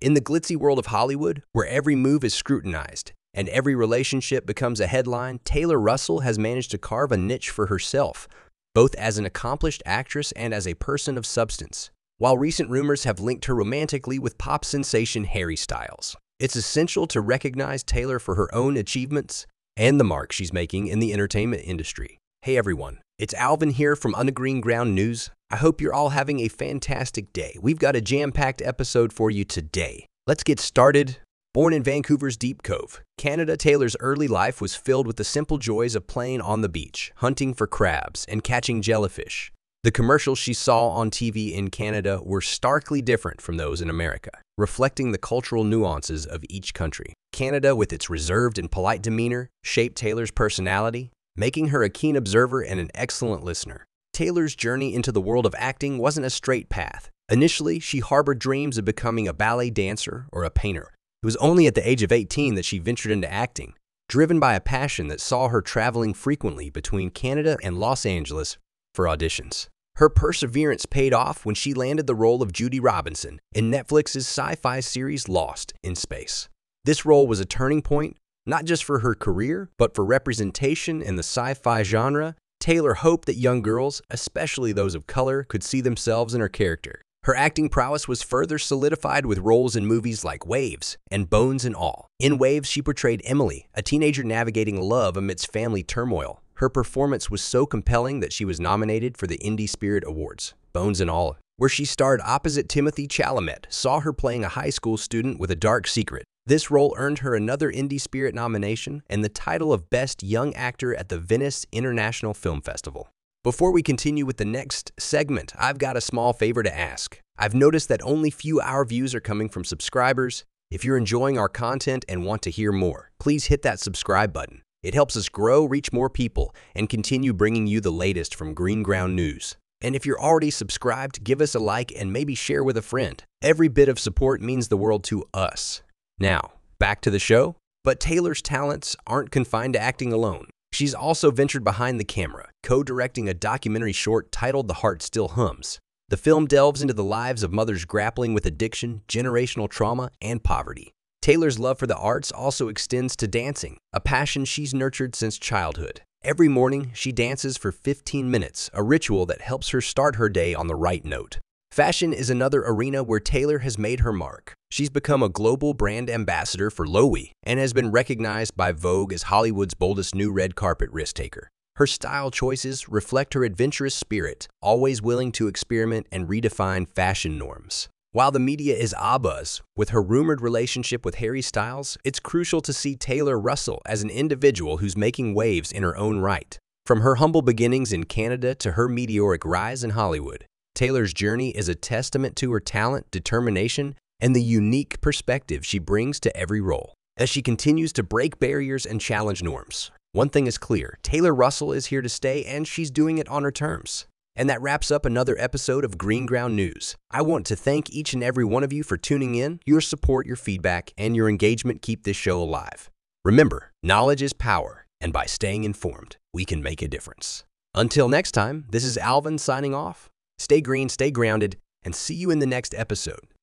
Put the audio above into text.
In the glitzy world of Hollywood, where every move is scrutinized and every relationship becomes a headline, Taylor Russell has managed to carve a niche for herself, both as an accomplished actress and as a person of substance. While recent rumors have linked her romantically with pop sensation Harry Styles, it's essential to recognize Taylor for her own achievements and the mark she's making in the entertainment industry. Hey everyone, it's Alvin here from Ungreen Ground News. I hope you're all having a fantastic day. We've got a jam packed episode for you today. Let's get started. Born in Vancouver's Deep Cove, Canada, Taylor's early life was filled with the simple joys of playing on the beach, hunting for crabs, and catching jellyfish. The commercials she saw on TV in Canada were starkly different from those in America, reflecting the cultural nuances of each country. Canada, with its reserved and polite demeanor, shaped Taylor's personality, making her a keen observer and an excellent listener. Taylor's journey into the world of acting wasn't a straight path. Initially, she harbored dreams of becoming a ballet dancer or a painter. It was only at the age of 18 that she ventured into acting, driven by a passion that saw her traveling frequently between Canada and Los Angeles for auditions. Her perseverance paid off when she landed the role of Judy Robinson in Netflix's sci fi series Lost in Space. This role was a turning point, not just for her career, but for representation in the sci fi genre. Taylor hoped that young girls, especially those of color, could see themselves in her character. Her acting prowess was further solidified with roles in movies like Waves and Bones and All. In Waves, she portrayed Emily, a teenager navigating love amidst family turmoil. Her performance was so compelling that she was nominated for the Indie Spirit Awards, Bones and All, where she starred opposite Timothée Chalamet, saw her playing a high school student with a dark secret. This role earned her another Indie Spirit nomination and the title of Best Young Actor at the Venice International Film Festival. Before we continue with the next segment, I've got a small favor to ask. I've noticed that only few hour views are coming from subscribers. If you're enjoying our content and want to hear more, please hit that subscribe button. It helps us grow, reach more people, and continue bringing you the latest from Green Ground News. And if you're already subscribed, give us a like and maybe share with a friend. Every bit of support means the world to us. Now, back to the show. But Taylor's talents aren't confined to acting alone. She's also ventured behind the camera, co directing a documentary short titled The Heart Still Hums. The film delves into the lives of mothers grappling with addiction, generational trauma, and poverty. Taylor's love for the arts also extends to dancing, a passion she's nurtured since childhood. Every morning, she dances for 15 minutes, a ritual that helps her start her day on the right note. Fashion is another arena where Taylor has made her mark. She's become a global brand ambassador for Loewe and has been recognized by Vogue as Hollywood's boldest new red carpet risk taker. Her style choices reflect her adventurous spirit, always willing to experiment and redefine fashion norms. While the media is abuzz with her rumored relationship with Harry Styles, it's crucial to see Taylor Russell as an individual who's making waves in her own right. From her humble beginnings in Canada to her meteoric rise in Hollywood, Taylor's journey is a testament to her talent, determination, and the unique perspective she brings to every role. As she continues to break barriers and challenge norms, one thing is clear Taylor Russell is here to stay, and she's doing it on her terms. And that wraps up another episode of Green Ground News. I want to thank each and every one of you for tuning in. Your support, your feedback, and your engagement keep this show alive. Remember, knowledge is power, and by staying informed, we can make a difference. Until next time, this is Alvin signing off. Stay green, stay grounded, and see you in the next episode.